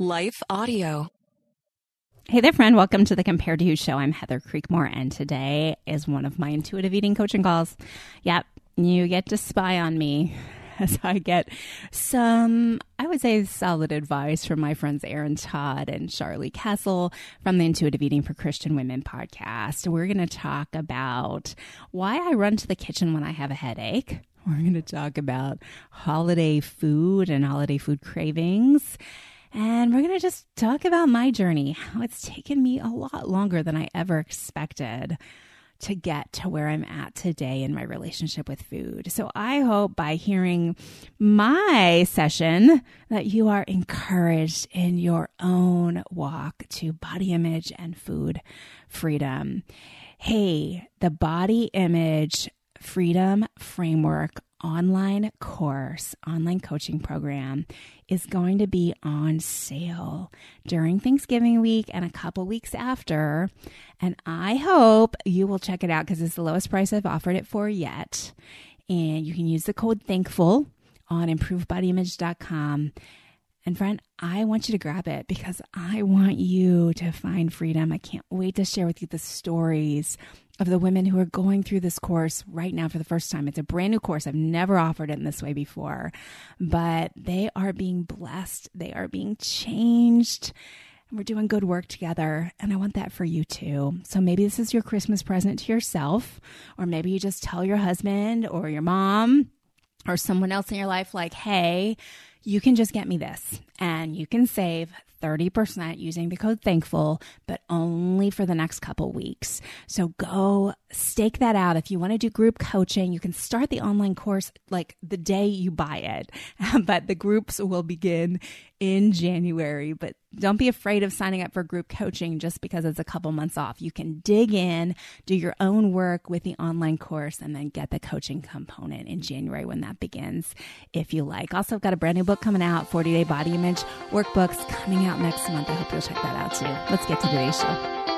Life Audio. Hey there, friend. Welcome to the Compare to Who show. I'm Heather Creekmore, and today is one of my intuitive eating coaching calls. Yep, you get to spy on me as I get some, I would say, solid advice from my friends Erin Todd and Char-Lee Cassel from the Intuitive Eating for Christian Women podcast. We're going to talk about why I run to the kitchen when I have a headache. We're going to talk about holiday food and holiday food cravings. And we're going to just talk about my journey, how it's taken me a lot longer than I ever expected to get to where I'm at today in my relationship with food. So I hope by hearing my session that you are encouraged in your own walk to body image and food freedom. Hey, the body image freedom framework online course, online coaching program is going to be on sale during Thanksgiving week and a couple weeks after. And I hope you will check it out because it's the lowest price I've offered it for yet. And you can use the code THANKFUL on improvebodyimage.com. And friend, I want you to grab it because I want you to find freedom. I can't wait to share with you the stories of the women who are going through this course right now for the first time. It's a brand new course. I've never offered it in this way before, but they are being blessed. They are being changed. And we're doing good work together. And I want that for you too. So maybe this is your Christmas present to yourself, or maybe you just tell your husband or your mom or someone else in your life, like, hey, you can just get me this and you can save 30% using the code thankful, but only for the next couple weeks. So go stake that out. If you want to do group coaching, you can start the online course like the day you buy it, but the groups will begin in January. But don't be afraid of signing up for group coaching just because it's a couple months off. You can dig in, do your own work with the online course, and then get the coaching component in January when that begins, if you like. Also, I've got a brand new book coming out 40 Day Body Image Workbooks coming out next month. I hope you'll check that out too. Let's get to today's show.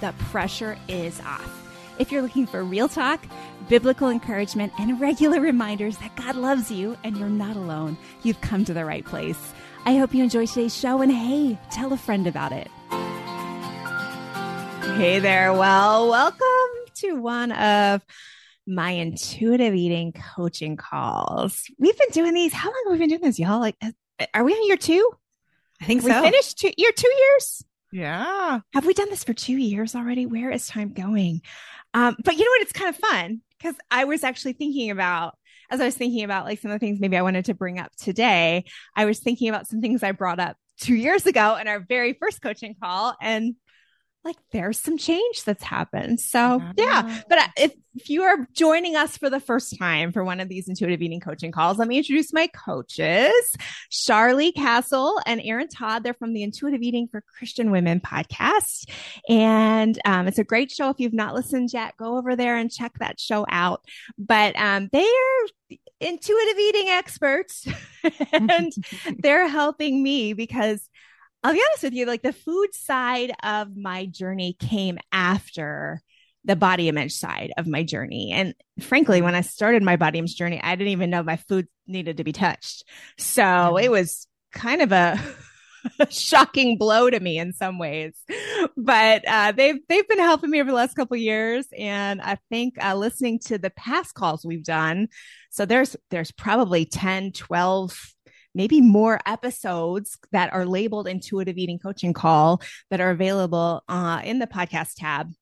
the pressure is off. If you're looking for real talk, biblical encouragement, and regular reminders that God loves you and you're not alone, you've come to the right place. I hope you enjoy today's show and hey, tell a friend about it. Hey there. Well, welcome to one of my intuitive eating coaching calls. We've been doing these. How long have we been doing this, y'all? Like, uh, are we on year two? I think we so. finished two, year two years. Yeah. Have we done this for two years already? Where is time going? Um, but you know what? It's kind of fun because I was actually thinking about, as I was thinking about like some of the things maybe I wanted to bring up today, I was thinking about some things I brought up two years ago in our very first coaching call. And like there's some change that's happened. So yeah, but uh, if, if you are joining us for the first time for one of these intuitive eating coaching calls, let me introduce my coaches, Char-Lee Cassel and Erin Todd. They're from the Intuitive Eating for Christian Women podcast. And um, it's a great show. If you've not listened yet, go over there and check that show out. But um, they are intuitive eating experts and they're helping me because I'll be honest with you, like the food side of my journey came after the body image side of my journey. And frankly, when I started my body image journey, I didn't even know my food needed to be touched. So mm-hmm. it was kind of a shocking blow to me in some ways. But uh, they've they've been helping me over the last couple years, and I think uh, listening to the past calls we've done, so there's there's probably 10, 12 maybe more episodes that are labeled intuitive eating coaching call that are available uh, in the podcast tab.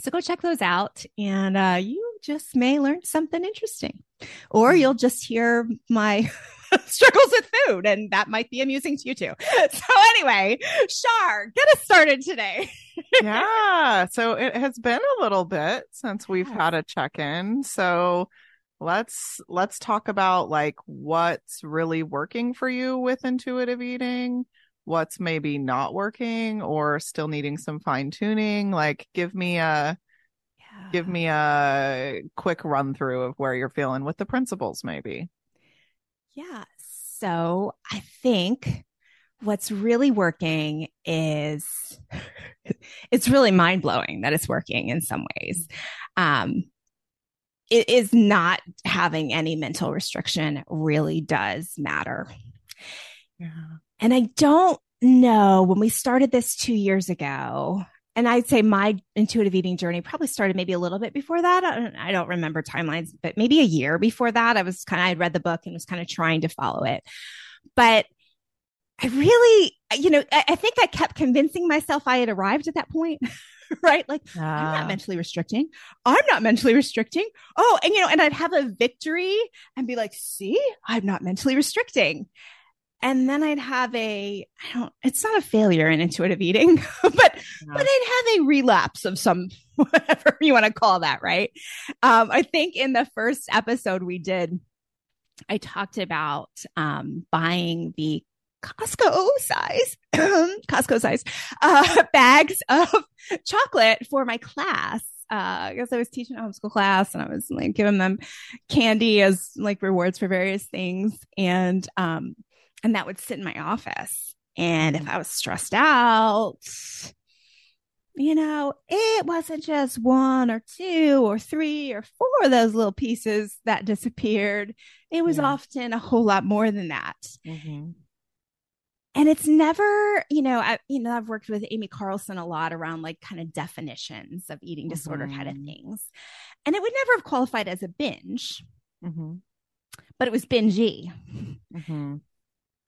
So go check those out and uh, you just may learn something interesting or hmm. you'll just hear my struggles with food and that might be amusing to you too. So anyway, Char, get us started today. yeah. So it has been a little bit since we've had a check-in. So let's let's talk about like what's really working for you with intuitive eating what's maybe not working or still needing some fine tuning like give me a yeah. give me a quick run through of where you're feeling with the principles maybe yeah so i think what's really working is it's really mind blowing that it's working in some ways um it is not having any mental restriction really does matter. Yeah. And I don't know when we started this two years ago, and I'd say my intuitive eating journey probably started maybe a little bit before that. I don't, I don't remember timelines, but maybe a year before that, I was kind of, I'd read the book and was kind of trying to follow it. But I really, you know, I, I think I kept convincing myself I had arrived at that point. right? Like, uh, I'm not mentally restricting. I'm not mentally restricting. Oh, and you know, and I'd have a victory and be like, see, I'm not mentally restricting. And then I'd have a, I don't, it's not a failure in intuitive eating, but, but I'd have a relapse of some, whatever you want to call that, right? Um, I think in the first episode we did, I talked about um, buying the Costco size, Costco size uh, bags of chocolate for my class. Uh, I guess I was teaching a homeschool class and I was like giving them candy as like rewards for various things. And, um, and that would sit in my office. And if I was stressed out, you know, it wasn't just one or two or three or four of those little pieces that disappeared. It was yeah. often a whole lot more than that. Mm-hmm and it's never you know I, you know i've worked with amy carlson a lot around like kind of definitions of eating disorder mm-hmm. kind of mm-hmm. things and it would never have qualified as a binge mm-hmm. but it was bingey mm-hmm.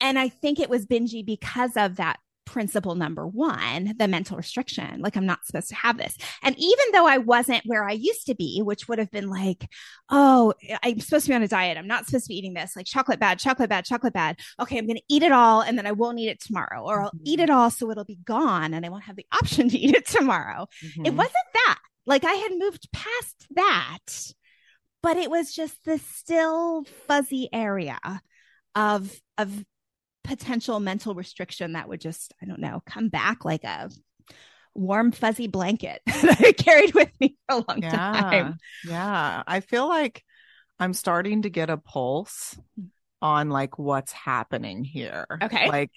and i think it was bingey because of that principle number one, the mental restriction. Like, I'm not supposed to have this. And even though I wasn't where I used to be, which would have been like, oh, I'm supposed to be on a diet. I'm not supposed to be eating this, like chocolate bad, chocolate bad, chocolate bad. Okay, I'm going to eat it all and then I won't eat it tomorrow, or I'll mm-hmm. eat it all so it'll be gone and I won't have the option to eat it tomorrow. Mm-hmm. It wasn't that. Like, I had moved past that, but it was just this still fuzzy area of, of potential mental restriction that would just, I don't know, come back like a warm, fuzzy blanket that I carried with me for a long yeah, time. Yeah. I feel like I'm starting to get a pulse mm. on like what's happening here. Okay. Like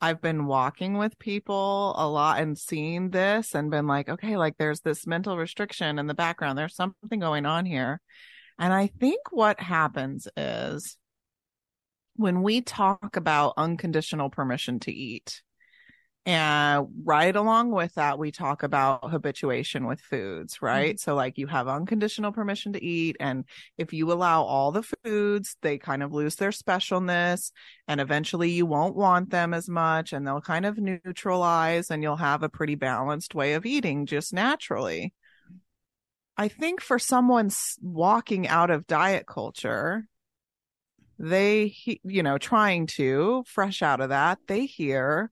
I've been walking with people a lot and seeing this and been like, okay, like there's this mental restriction in the background. There's something going on here. And I think what happens is when we talk about unconditional permission to eat, and right along with that, we talk about habituation with foods, right? Mm-hmm. So, like, you have unconditional permission to eat. And if you allow all the foods, they kind of lose their specialness. And eventually, you won't want them as much and they'll kind of neutralize, and you'll have a pretty balanced way of eating just naturally. I think for someone walking out of diet culture, they you know trying to fresh out of that they hear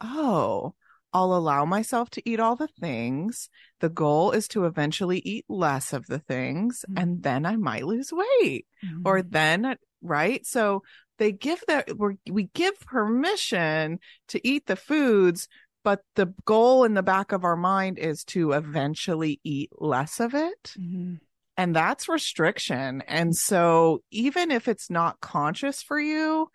oh I'll allow myself to eat all the things. The goal is to eventually eat less of the things mm-hmm. and then I might lose weight. Mm-hmm. Or then, right? So they give that, we give permission to eat the foods, but the goal in the back of our mind is to eventually eat less of it. Mm-hmm and that's restriction. And so even if it's not conscious for you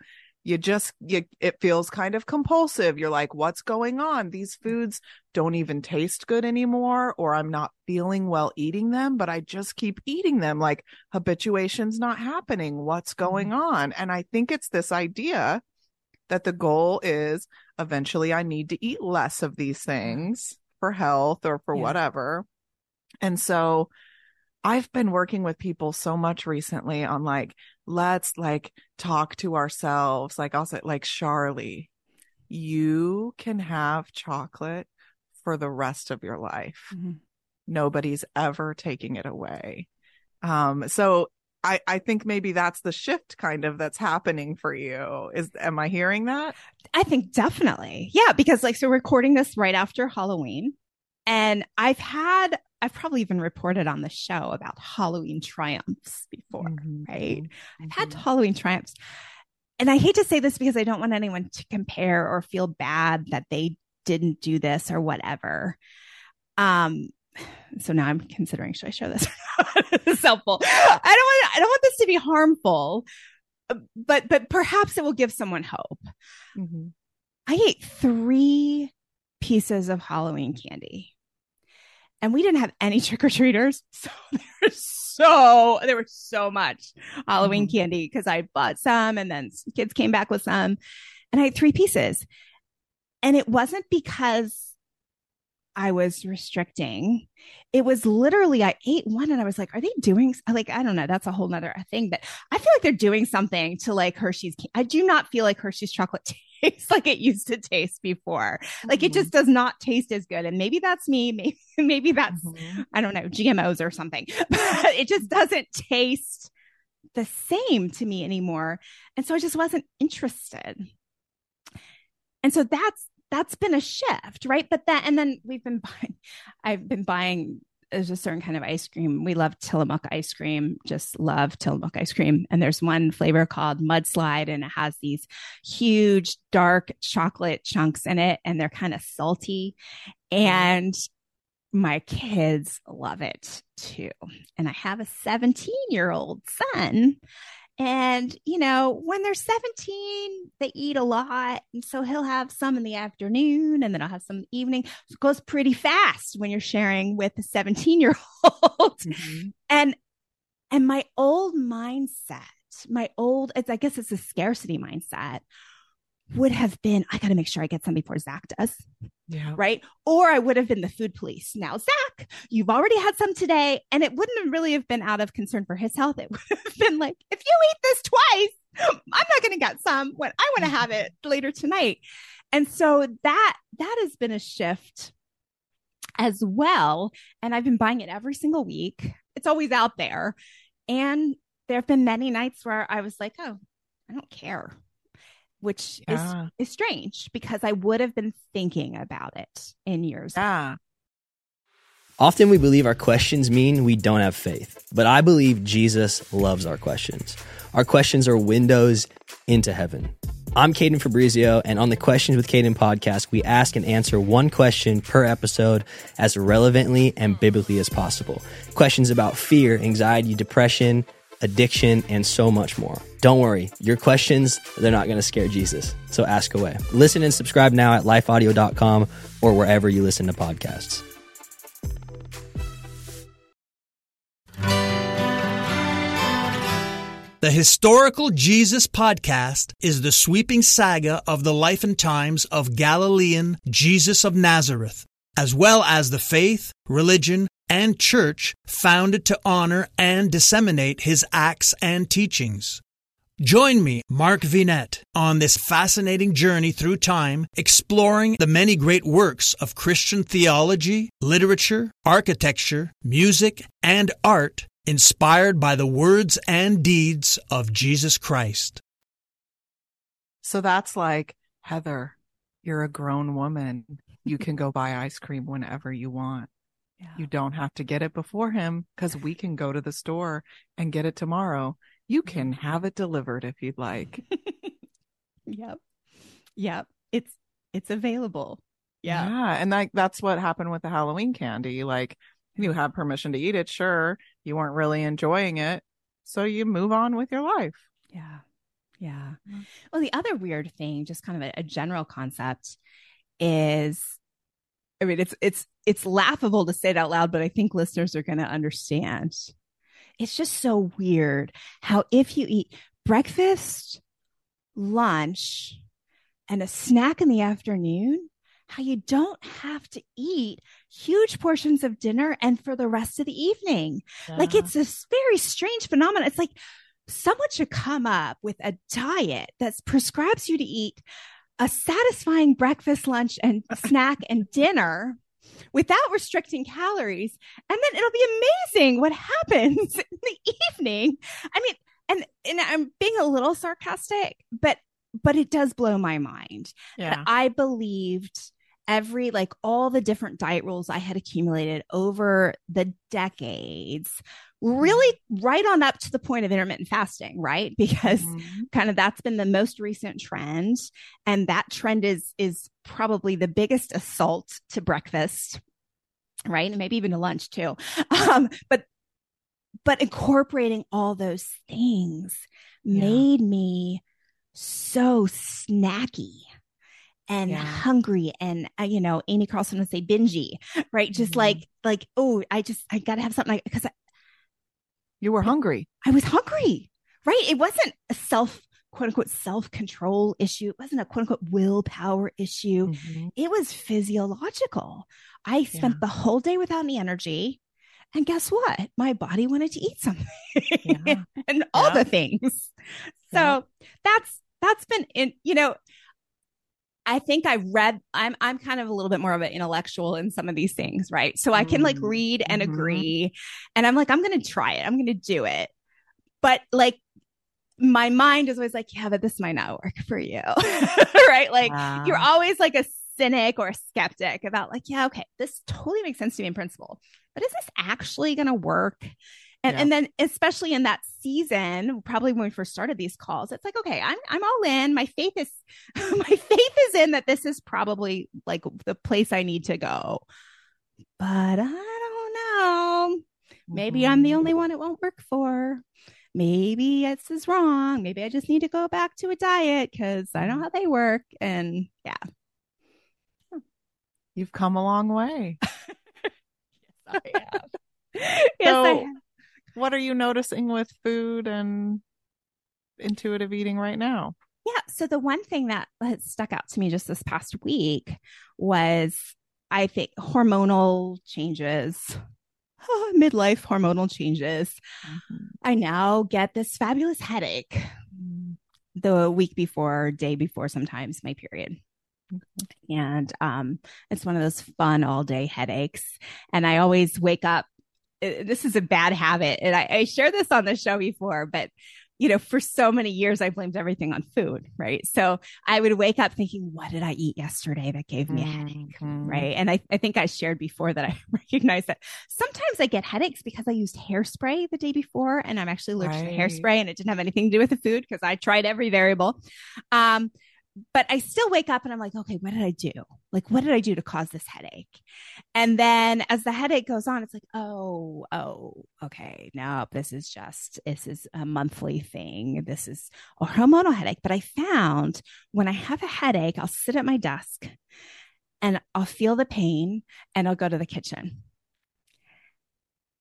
you just you, it feels kind of compulsive. You're like what's going on? These foods don't even taste good anymore or i'm not feeling well eating them but i just keep eating them. Like habituation's not happening. What's going mm-hmm. on? And i think it's this idea that the goal is eventually i need to eat less of these things for health or for yeah. whatever. And so I've been working with people so much recently on like, let's like talk to ourselves. Like I'll say, like, Char-Lee, you can have chocolate for the rest of your life. Mm-hmm. Nobody's ever taking it away. Um, so I, I think maybe that's the shift kind of that's happening for you. Is am I hearing that? I think definitely. Yeah, because like so recording this right after Halloween. And I've had I've probably even reported on the show about Halloween triumphs before, mm-hmm. right? Mm-hmm. I've had mm-hmm. Halloween triumphs. And I hate to say this because I don't want anyone to compare or feel bad that they didn't do this or whatever. Um, so now I'm considering should I show this? it's helpful. I don't want I don't want this to be harmful, but but perhaps it will give someone hope. Mm-hmm. I ate three pieces of Halloween candy. And we didn't have any trick or treaters. So there was so there was so much Halloween mm-hmm. candy because I bought some and then kids came back with some. And I had three pieces. And it wasn't because I was restricting. It was literally, I ate one and I was like, are they doing like, I don't know. That's a whole nother thing, but I feel like they're doing something to like Hershey's. I do not feel like Hershey's chocolate tastes like it used to taste before. Like mm-hmm. it just does not taste as good. And maybe that's me. Maybe, maybe that's, mm-hmm. I don't know, GMOs or something, but it just doesn't taste the same to me anymore. And so I just wasn't interested. And so that's that's been a shift, right? But that, and then we've been buying, I've been buying there's a certain kind of ice cream. We love Tillamook ice cream, just love Tillamook ice cream. And there's one flavor called Mudslide, and it has these huge dark chocolate chunks in it, and they're kind of salty. Mm-hmm. And my kids love it too. And I have a 17 year old son and, you know, when they're 17, they eat a lot. And so he'll have some in the afternoon and then I'll have some in the evening. So it goes pretty fast when you're sharing with a 17 year old. Mm-hmm. And, and my old mindset, my old, it's, I guess it's a scarcity mindset would have been, I got to make sure I get some before Zach does. Yeah. Right. Or I would have been the food police. Now, Zach, you've already had some today. And it wouldn't have really have been out of concern for his health. It would have been like, if you eat this twice, I'm not going to get some when I want to have it later tonight. And so that, that has been a shift as well. And I've been buying it every single week. It's always out there. And there have been many nights where I was like, oh, I don't care which yeah. is ah. is strange because I would have been thinking about it in years. Yeah. Often we believe our questions mean we don't have faith, but I believe Jesus loves our questions. Our questions are windows into heaven. I'm Caden Fabrizio, and on the Questions with Caden podcast, we ask and answer one question per episode as relevantly and biblically as possible. Questions about fear, anxiety, depression, addiction, and so much more. Don't worry, your questions, they're not going to scare Jesus. So ask away. Listen and subscribe now at lifeaudio.com or wherever you listen to podcasts. The Historical Jesus Podcast is the sweeping saga of the life and times of Galilean Jesus of Nazareth, as well as the faith, religion, and church founded to honor and disseminate his acts and teachings. Join me, Mark Vinet, on this fascinating journey through time, exploring the many great works of Christian theology, literature, architecture, music, and art inspired by the words and deeds of Jesus Christ. So that's like, Heather, you're a grown woman. You can go buy ice cream whenever you want. Yeah. You don't have to get it before him because we can go to the store and get it tomorrow. You mm-hmm. can have it delivered if you'd like. yep. Yep. It's it's available. Yeah. Yeah. And like that's what happened with the Halloween candy. Like you have permission to eat it, sure. You weren't really enjoying it. So you move on with your life. Yeah. Yeah. Mm-hmm. Well, the other weird thing, just kind of a, a general concept, is I mean, it's it's it's laughable to say it out loud, but I think listeners are going to understand. It's just so weird how if you eat breakfast, lunch, and a snack in the afternoon, how you don't have to eat huge portions of dinner and for the rest of the evening. Yeah. Like it's this very strange phenomenon. It's like someone should come up with a diet that prescribes you to eat a satisfying breakfast, lunch, and snack and dinner without restricting calories. And then it'll be amazing what happens in the evening. I mean, and, and I'm being a little sarcastic, but but it does blow my mind. Yeah. I believed every like all the different diet rules I had accumulated over the decades, really right on up to the point of intermittent fasting, right? Because mm-hmm. kind of that's been the most recent trend. And that trend is is probably the biggest assault to breakfast, right? And maybe even to lunch too. Um, but but incorporating all those things yeah. made me so snacky and yeah. hungry and uh, you know amy carlson would say bingy right just mm-hmm. like like oh i just i gotta have something because like, you were hungry i was hungry right it wasn't a self quote unquote self control issue it wasn't a quote unquote willpower issue mm-hmm. it was physiological i spent yeah. the whole day without any energy and guess what? My body wanted to eat something yeah. and all yeah. the things. So that's that's been in, you know, I think I read I'm I'm kind of a little bit more of an intellectual in some of these things, right? So I can like mm-hmm. read and mm-hmm. agree and I'm like I'm going to try it. I'm going to do it. But like my mind is always like, yeah, but this might not work for you. right? Like you're always like a cynic or a skeptic about like, yeah, okay, this totally makes sense to me in principle, but is this actually going to work? And, yeah. and then especially in that season, probably when we first started these calls, it's like, okay, I'm, I'm all in. My faith is, my faith is in that this is probably like the place I need to go. But I don't know. Maybe mm-hmm. I'm the only one it won't work for. Maybe this is wrong. Maybe I just need to go back to a diet because I know how they work. And yeah, You've come a long way. yes, I have. yes, so, I have. What are you noticing with food and intuitive eating right now? Yeah. So the one thing that has stuck out to me just this past week was I think hormonal changes, oh, midlife hormonal changes. Mm-hmm. I now get this fabulous headache the week before, day before, sometimes my period. And um, it's one of those fun all day headaches. And I always wake up. This is a bad habit. And I, I shared this on the show before, but you know, for so many years, I blamed everything on food, right? So I would wake up thinking, what did I eat yesterday that gave me a headache, mm-hmm. right? And I, I think I shared before that I recognize that sometimes I get headaches because I used hairspray the day before and I'm actually allergic right. to hairspray and it didn't have anything to do with the food because I tried every variable. Um, but I still wake up and I'm like, okay, what did I do? Like, what did I do to cause this headache? And then as the headache goes on, it's like, oh, oh, okay, no, this is just, this is a monthly thing. This is a hormonal headache. But I found when I have a headache, I'll sit at my desk and I'll feel the pain and I'll go to the kitchen.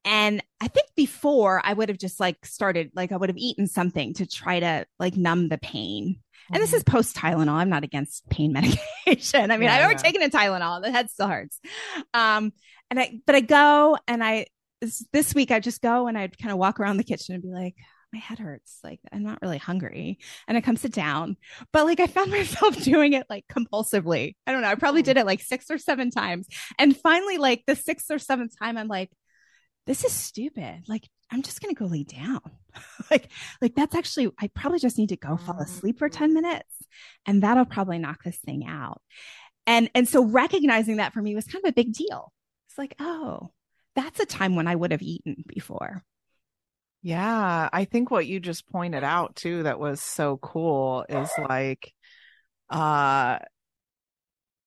And I think before I would have just like started, like I would have eaten something to try to like numb the pain and this mm-hmm. is post Tylenol. I'm not against pain medication. I mean, yeah, I've already yeah. taken a Tylenol. The head still hurts. Um, and I, but I go and I, this, this week I just go and I'd kind of walk around the kitchen and be like, my head hurts. Like I'm not really hungry. And I come sit down. But like I found myself doing it like compulsively. I don't know. I probably mm. did it like six or seven times. And finally, like the sixth or seventh time, I'm like, this is stupid. Like I'm just going to go lay down. like, like that's actually, I probably just need to go fall asleep for 10 minutes and that'll probably knock this thing out. And, and so recognizing that for me was kind of a big deal. It's like, oh, that's a time when I would have eaten before. Yeah. I think what you just pointed out too, that was so cool is like, uh,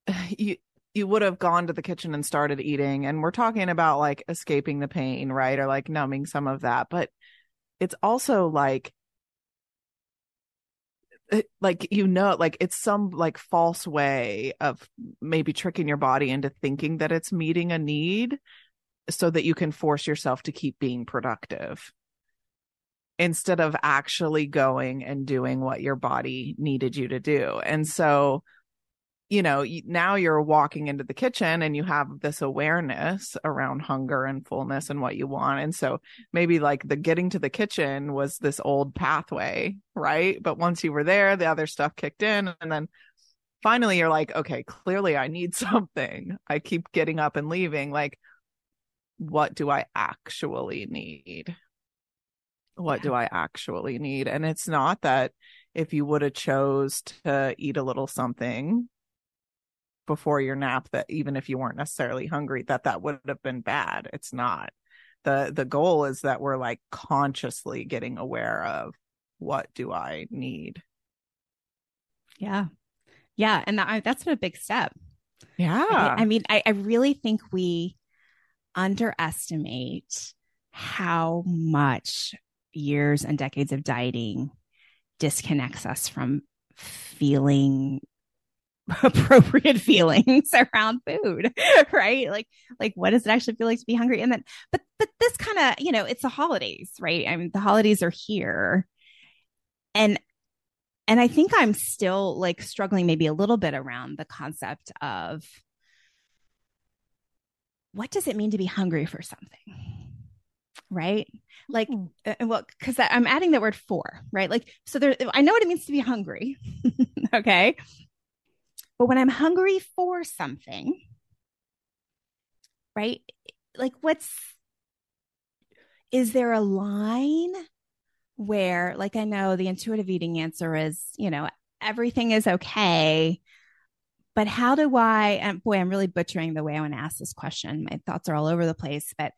you, you would have gone to the kitchen and started eating and we're talking about like escaping the pain right or like numbing some of that but it's also like eh, like you know like it's some like false way of maybe tricking your body into thinking that it's meeting a need so that you can force yourself to keep being productive instead of actually going and doing what your body needed you to do. And so you know, now you're walking into the kitchen and you have this awareness around hunger and fullness and what you want. And so maybe like the getting to the kitchen was this old pathway, right? But once you were there, the other stuff kicked in. And then finally you're like, okay, clearly I need something. I keep getting up and leaving. Like, what do I actually need? What do I actually need? And it's not that if you would have chose to eat a little something before your nap that even if you weren't necessarily hungry that that would have been bad. It's not. The the goal is that we're like consciously getting aware of what do i need. Yeah. Yeah and that, that's been a big step. Yeah. I, I mean I, I really think we underestimate how much years and decades of dieting disconnects us from feeling appropriate feelings around food right? Like like what does it actually feel like to be hungry? And then but but this kind of you know it's the holidays right? I mean the holidays are here. And and i think i'm still like struggling maybe a little bit around the concept of what does it mean to be hungry for something right? Like hmm. uh, well because i'm adding that word for right? Like so there i know what it means to be hungry okay but when I'm hungry for something, right? Like, what's, is there a line where, like, I know the intuitive eating answer is, you know, everything is okay. But how do I, and boy, I'm really butchering the way I want to ask this question. My thoughts are all over the place, but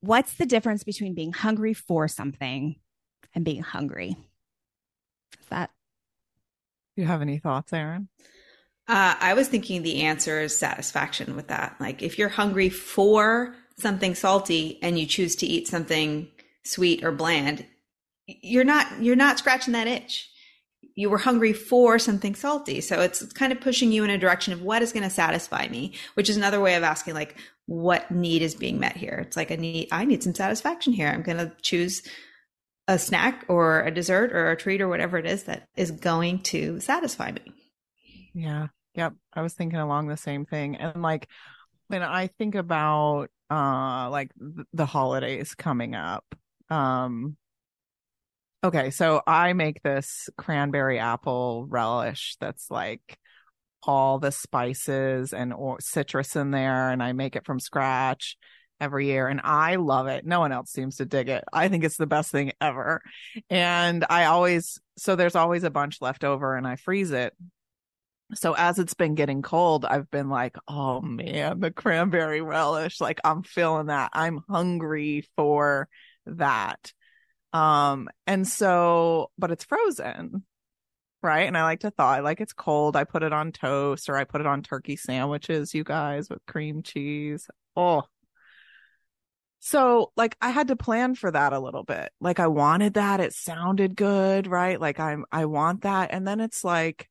what's the difference between being hungry for something and being hungry? Is that you have any thoughts, Erin? Uh, I was thinking the answer is satisfaction with that. Like if you're hungry for something salty and you choose to eat something sweet or bland, you're not you're not scratching that itch. You were hungry for something salty. So it's kind of pushing you in a direction of what is going to satisfy me, which is another way of asking like what need is being met here. It's like a need I need some satisfaction here. I'm going to choose a snack or a dessert or a treat or whatever it is that is going to satisfy me. Yeah. Yep. I was thinking along the same thing. And like when I think about uh like th- the holidays coming up, um okay, so I make this cranberry apple relish that's like all the spices and or citrus in there and I make it from scratch every year and I love it. No one else seems to dig it. I think it's the best thing ever. And I always, so there's always a bunch left over and I freeze it. So as it's been getting cold, I've been like, oh man, the cranberry relish. Like I'm feeling that. I'm hungry for that. Um, and so, but it's frozen. Right. And I like to thaw. I like it's cold. I put it on toast or I put it on turkey sandwiches, you guys, with cream cheese. Oh, so like I had to plan for that a little bit. Like I wanted that. It sounded good, right? Like I'm, I want that. And then it's like,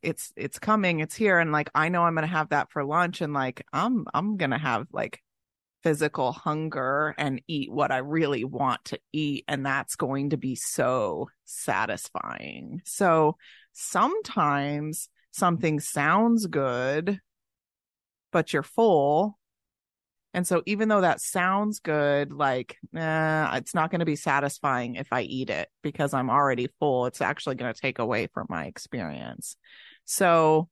it's, it's coming, it's here. And like, I know I'm going to have that for lunch and like, I'm, I'm going to have like physical hunger and eat what I really want to eat. And that's going to be so satisfying. So sometimes something sounds good, but you're full and so even though that sounds good, like, eh, it's not going to be satisfying if I eat it because I'm already full. It's actually going to take away from my experience. So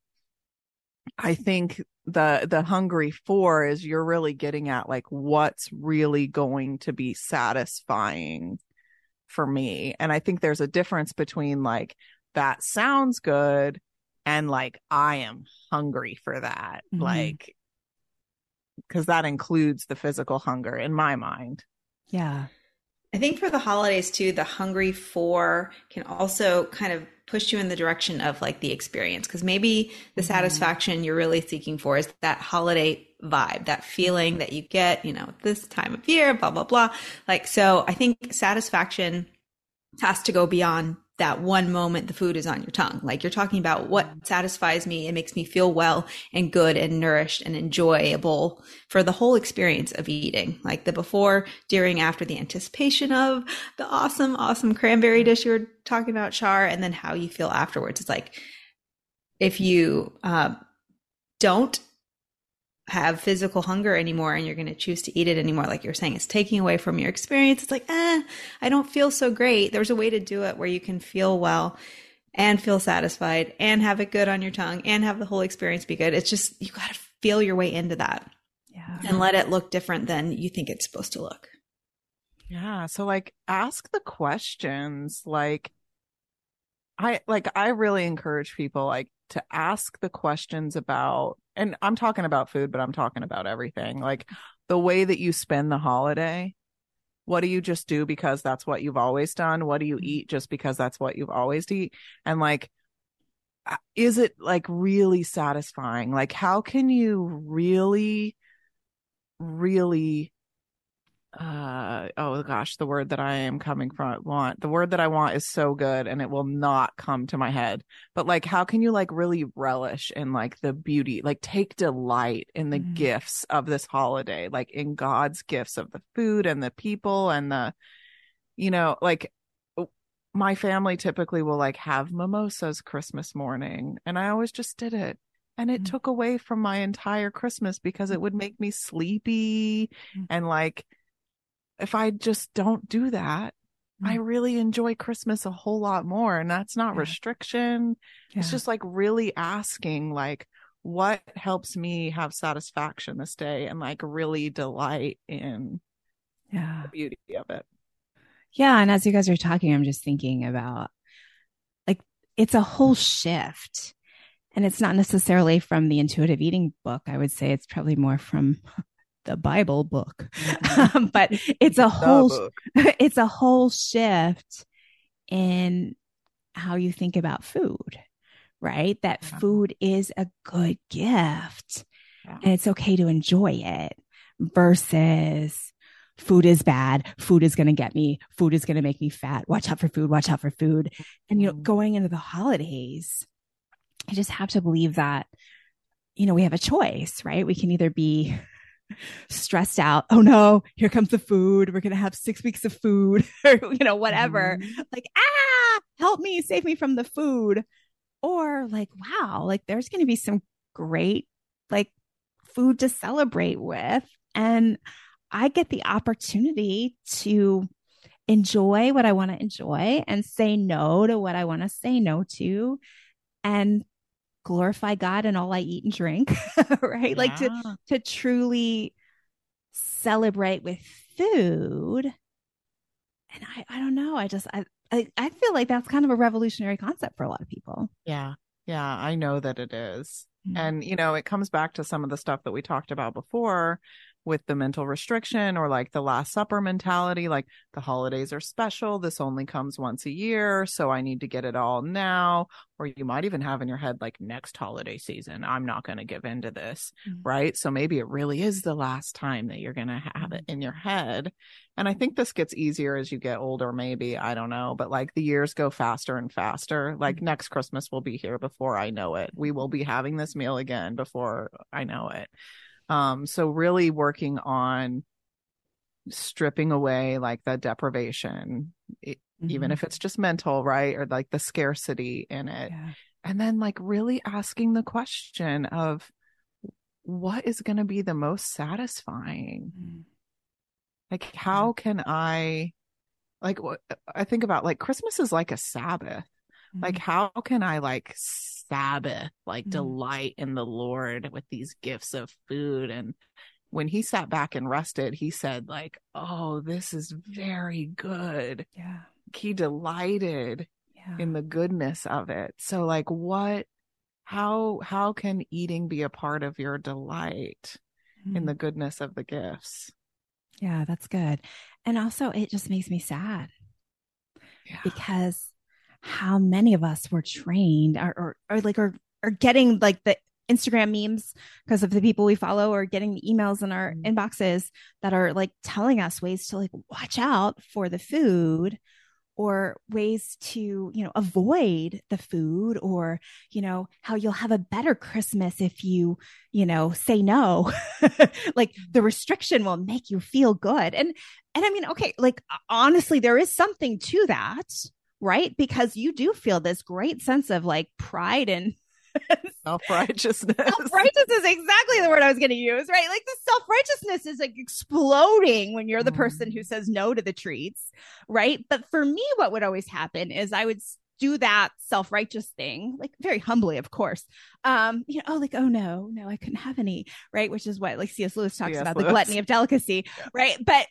I think the the hungry for is you're really getting at like what's really going to be satisfying for me. And I think there's a difference between like that sounds good and like I am hungry for that. Mm-hmm. Like because that includes the physical hunger in my mind. Yeah. I think for the holidays too, the hungry for can also kind of push you in the direction of like the experience because maybe the mm-hmm. satisfaction you're really seeking for is that holiday vibe, that feeling that you get, you know, this time of year, blah, blah, blah. Like, so I think satisfaction has to go beyond that one moment the food is on your tongue. Like you're talking about what satisfies me and makes me feel well and good and nourished and enjoyable for the whole experience of eating. Like the before, during, after the anticipation of the awesome, awesome cranberry dish you were talking about, Char, and then how you feel afterwards. It's like if you uh, don't have physical hunger anymore and you're going to choose to eat it anymore like you're saying it's taking away from your experience. It's like eh i don't feel so great. There's a way to do it where you can feel well and feel satisfied and have it good on your tongue and have the whole experience be good. It's just you got to feel your way into that yeah. and let it look different than you think it's supposed to look. Yeah so like ask the questions like I like I really encourage people like to ask the questions about and I'm talking about food, but I'm talking about everything. Like the way that you spend the holiday. What do you just do because that's what you've always done? What do you eat just because that's what you've always eat? And like uh, is it like really satisfying? Like how can you really really uh oh gosh the word that i am coming from want the word that i want is so good and it will not come to my head but like how can you like really relish in like the beauty like take delight in the Mhm. gifts of this holiday like in god's gifts of the food and the people and the you know like my family typically will like have mimosas christmas morning and i always just did it and it Mhm. took away from my entire christmas because it would make me sleepy Mhm. and like if I just don't do that, I Mm. really enjoy Christmas a whole lot more. And that's not Yeah. restriction. It's just like really asking, like, what helps me have satisfaction this day and like really delight in yeah. the beauty of it. Yeah. And as you guys are talking, I'm just thinking about like it's a whole shift. And it's not necessarily from the intuitive eating book. I would say it's probably more from the Bible book. Mhm. but it's a whole it's a whole shift in how you think about food, right? That Yeah. food is a good gift Yeah. and it's okay to enjoy it versus food is bad. Food is going to get me. Food is going to make me fat. Watch out for food. Watch out for food. And, you know, Mhm. going into the holidays, I just have to believe that, you know, we have a choice, right? We can either be stressed out. Oh no, here comes the food. We're going to have six weeks of food or, you know, whatever. Mhm. Like, ah, help me, save me from the food. Or like, wow, like there's going to be some great, like, food to celebrate with. And I get the opportunity to enjoy what I want to enjoy and say no to what I want to say no to and glorify God in all I eat and drink, right? Like to to truly celebrate with food. And I, I don't know. I just I, I I feel like that's kind of a revolutionary concept for a lot of people. Yeah. Yeah. I know that it is. Mm. And, you know, it comes back to some of the stuff that we talked about before with the mental restriction or like the Last Supper mentality. Like the holidays are special. This only comes once a year. So I need to get it all now. Or you might even have in your head, like next holiday season, I'm not going to give in to this. Mhm. Right. So maybe it really is the last time that you're going to have it in your head. And I think this gets easier as you get older, maybe. I don't know. But like the years go faster and faster. Like next Christmas will be here before I know it. We will be having this meal again before I know it. Um, so really working on stripping away like the deprivation, e- even Mhm. if it's just mental, right? Or like the scarcity in it. Yeah. And then like really asking the question of what is going to be the most satisfying? Mm. Like, how can I, like, I think about like Christmas is like a Sabbath. Like, how can I like Sabbath, like Mhm. delight in the Lord with these gifts of food? And when he sat back and rested, he said, like, oh, this is very good. yeah. He delighted Yeah. in the goodness of it. So, like, what, how, how can eating be a part of your delight in Mm. the goodness of the gifts? Yeah, that's good. And also it just makes me sad Yeah. because how many of us were trained or or, or like are are getting like the Instagram memes because of the people we follow or getting the emails in our Mhm. inboxes that are like telling us ways to like watch out for the food or ways to you know avoid the food or you know how you'll have a better christmas if you you know say no. Like the restriction will make you feel good. And and i mean okay like honestly there is something to that right because you do feel this great sense of like pride and Self righteousness. self-righteousness is exactly the word I was going to use, right? Like the self-righteousness is like exploding when you're the person who says no to the treats, right? But for me, what would always happen is I would do that self-righteous thing, like very humbly, of course. Um, you know, oh, like, oh no, no, I couldn't have any, right? Which is what like C.S. Lewis talks C.S. about, Lewis. the gluttony of delicacy, right? But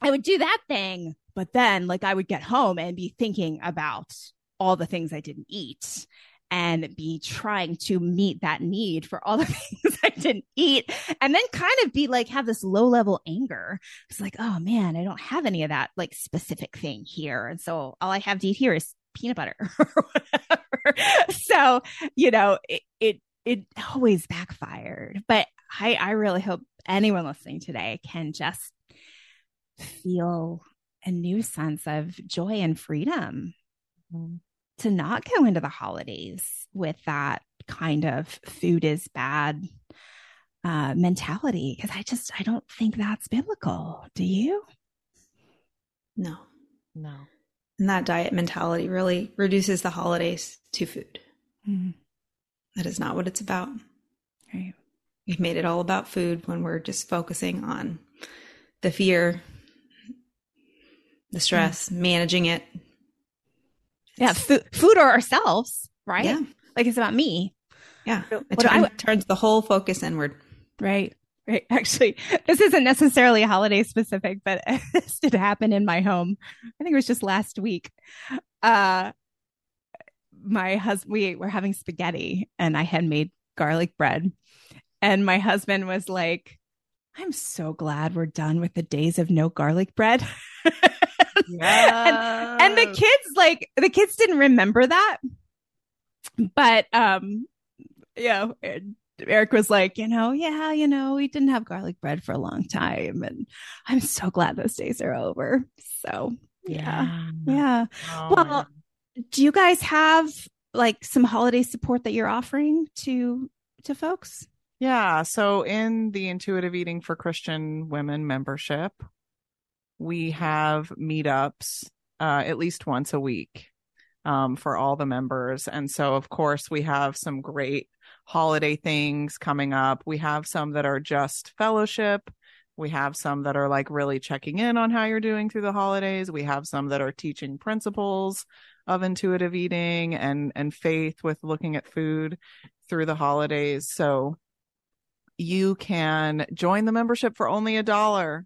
I would do that thing, but then like I would get home and be thinking about all the things I didn't eat and be trying to meet that need for all the things I didn't eat. And then kind of be like, have this low level anger. It's like, oh man, I don't have any of that like specific thing here. And so all I have to eat here is peanut butter or whatever. So, you know, it, it, it always backfired. But I, I really hope anyone listening today can just feel a new sense of joy and freedom. Mm-hmm to not go into the holidays with that kind of food is bad uh, mentality because I just I don't think that's biblical. Do you? No, no. And that diet mentality really reduces the holidays to food. Mm-hmm. That is not what it's about. Right. We've made it all about food when we're just focusing on the fear, the stress, mm-hmm. managing it, yeah, food, food or ourselves, right? Yeah. Like it's about me. Yeah. It turns, I, turns the whole focus inward. Right. Right. Actually, this isn't necessarily holiday specific, but this did happen in my home. I think it was just last week. Uh, my husband, we were having spaghetti and I had made garlic bread. And my husband was like, I'm so glad we're done with the days of no garlic bread. and, and the kids like the kids didn't remember that but um yeah Eric was like, you know, yeah, you know, we didn't have garlic bread for a long time. And I'm so glad those days are over. So, yeah. Yeah. yeah. Oh, well, do you guys have like some holiday support that you're offering to to folks? Yeah. So in the intuitive eating for Christian women membership, we have meetups uh, at least once a week um, for all the members. And so, of course, we have some great holiday things coming up. We have some that are just fellowship. We have some that are like really checking in on how you're doing through the holidays. We have some that are teaching principles of intuitive eating and and faith with looking at food through the holidays. So you can join the membership for only a dollar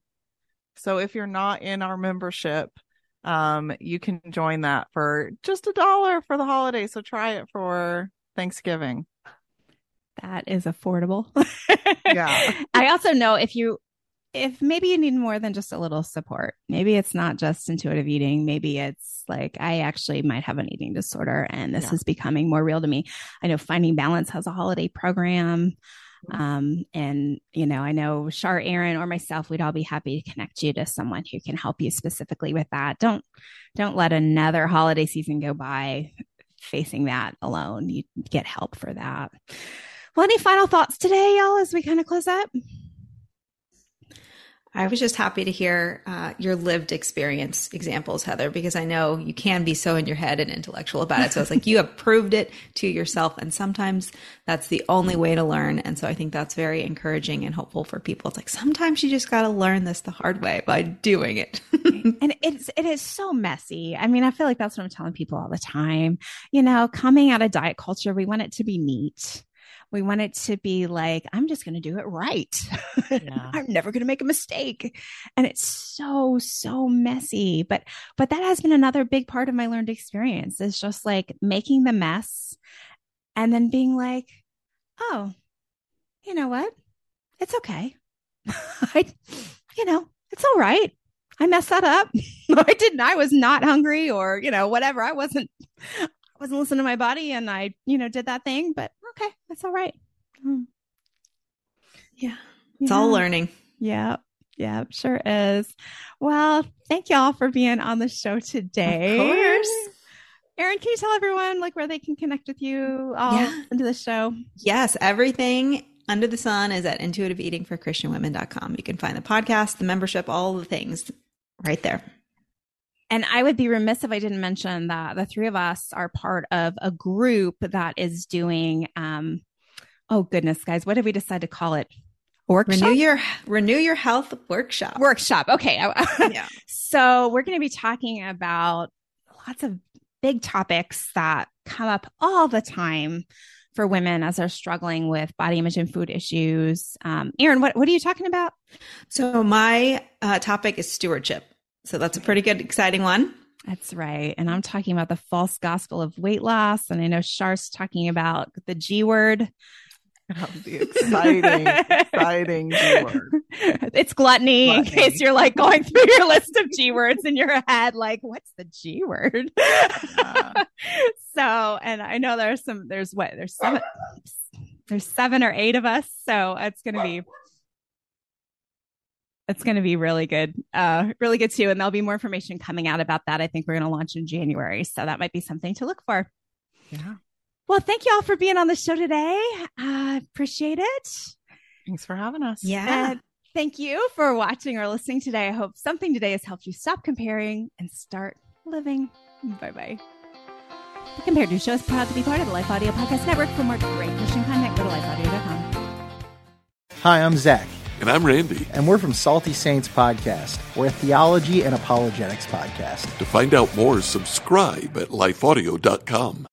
so if you're not in our membership, um, you can join that for just a dollar for the holiday. So try it for Thanksgiving. That is affordable. yeah. I also know if you if maybe you need more than just a little support, maybe it's not just intuitive eating. Maybe it's like, I actually might have an eating disorder and this yeah. is becoming more real to me. I know Finding Balance has a holiday program. Um, and you know, I know Char, Erin, or myself, we'd all be happy to connect you to someone who can help you specifically with that. Don't don't let another holiday season go by facing that alone. You get help for that. Well, any final thoughts today, y'all, as we kind of close up? I was just happy to hear uh, your lived experience examples, Heather, because I know you can be so in your head and intellectual about it. So it's like you have proved it to yourself. And sometimes that's the only way to learn. And so I think that's very encouraging and hopeful for people. It's like sometimes you just got to learn this the hard way by doing it. and it's, it is so messy. I mean, I feel like that's what I'm telling people all the time. You know, coming out of diet culture, we want it to be neat we want it to be like, I'm just going to do it right. Yeah. I'm never going to make a mistake. And it's so, so messy. But, but that has been another big part of my learned experience is just like making the mess and then being like, oh, you know what? It's okay. I, you know, it's all right. I messed that up. I didn't. I was not hungry or, you know, whatever. I wasn't, wasn't listening to my body and I, you know, did that thing, but okay, that's all right. Mm. Yeah. It's yeah. all learning. Yeah. Yeah, sure is. Well, thank y'all for being on the show today. Of course. Erin, can you tell everyone like where they can connect with you all yeah. into the show? Yes, everything under the sun is at intuitiveeatingforchristianwomen.com. You can find the podcast, the membership, all the things right there. And I would be remiss if I didn't mention that the three of us are part of a group that is doing, um, oh goodness, guys, what did we decide to call it? Workshop? Renew your renew your health workshop. Workshop. Okay. yeah. so we're going to be talking about lots of big topics that come up all the time for women as they're struggling with body image and food issues. Um, Erin, what, what are you talking about? So my uh, topic is stewardship. So that's a pretty good, exciting one. That's right. And I'm talking about the false gospel of weight loss. And I know Char's talking about the G word. Oh, the exciting, exciting G word. It's gluttony, gluttony, in case you're like going through your list of G words in your head, like, what's the G word? Yeah. so, and I know there's some, there's what, there's seven, there's seven or eight of us. So it's going to be it's going to be really good, uh, really good too. And there'll be more information coming out about that. I think we're going to launch in January. So that might be something to look for. Yeah. Well, thank you all for being on the show today. I uh, appreciate it. Thanks for having us. Yeah. And thank you for watching or listening today. I hope something today has helped you stop comparing and start living. Bye bye. The Compared to Show is proud to be part of the Life Audio Podcast Network. For more great Christian content, go to lifeaudio.com. Hi, I'm Zach. And I'm Randy. And we're from Salty Saints Podcast. We're a theology and apologetics podcast. To find out more, subscribe at lifeaudio.com.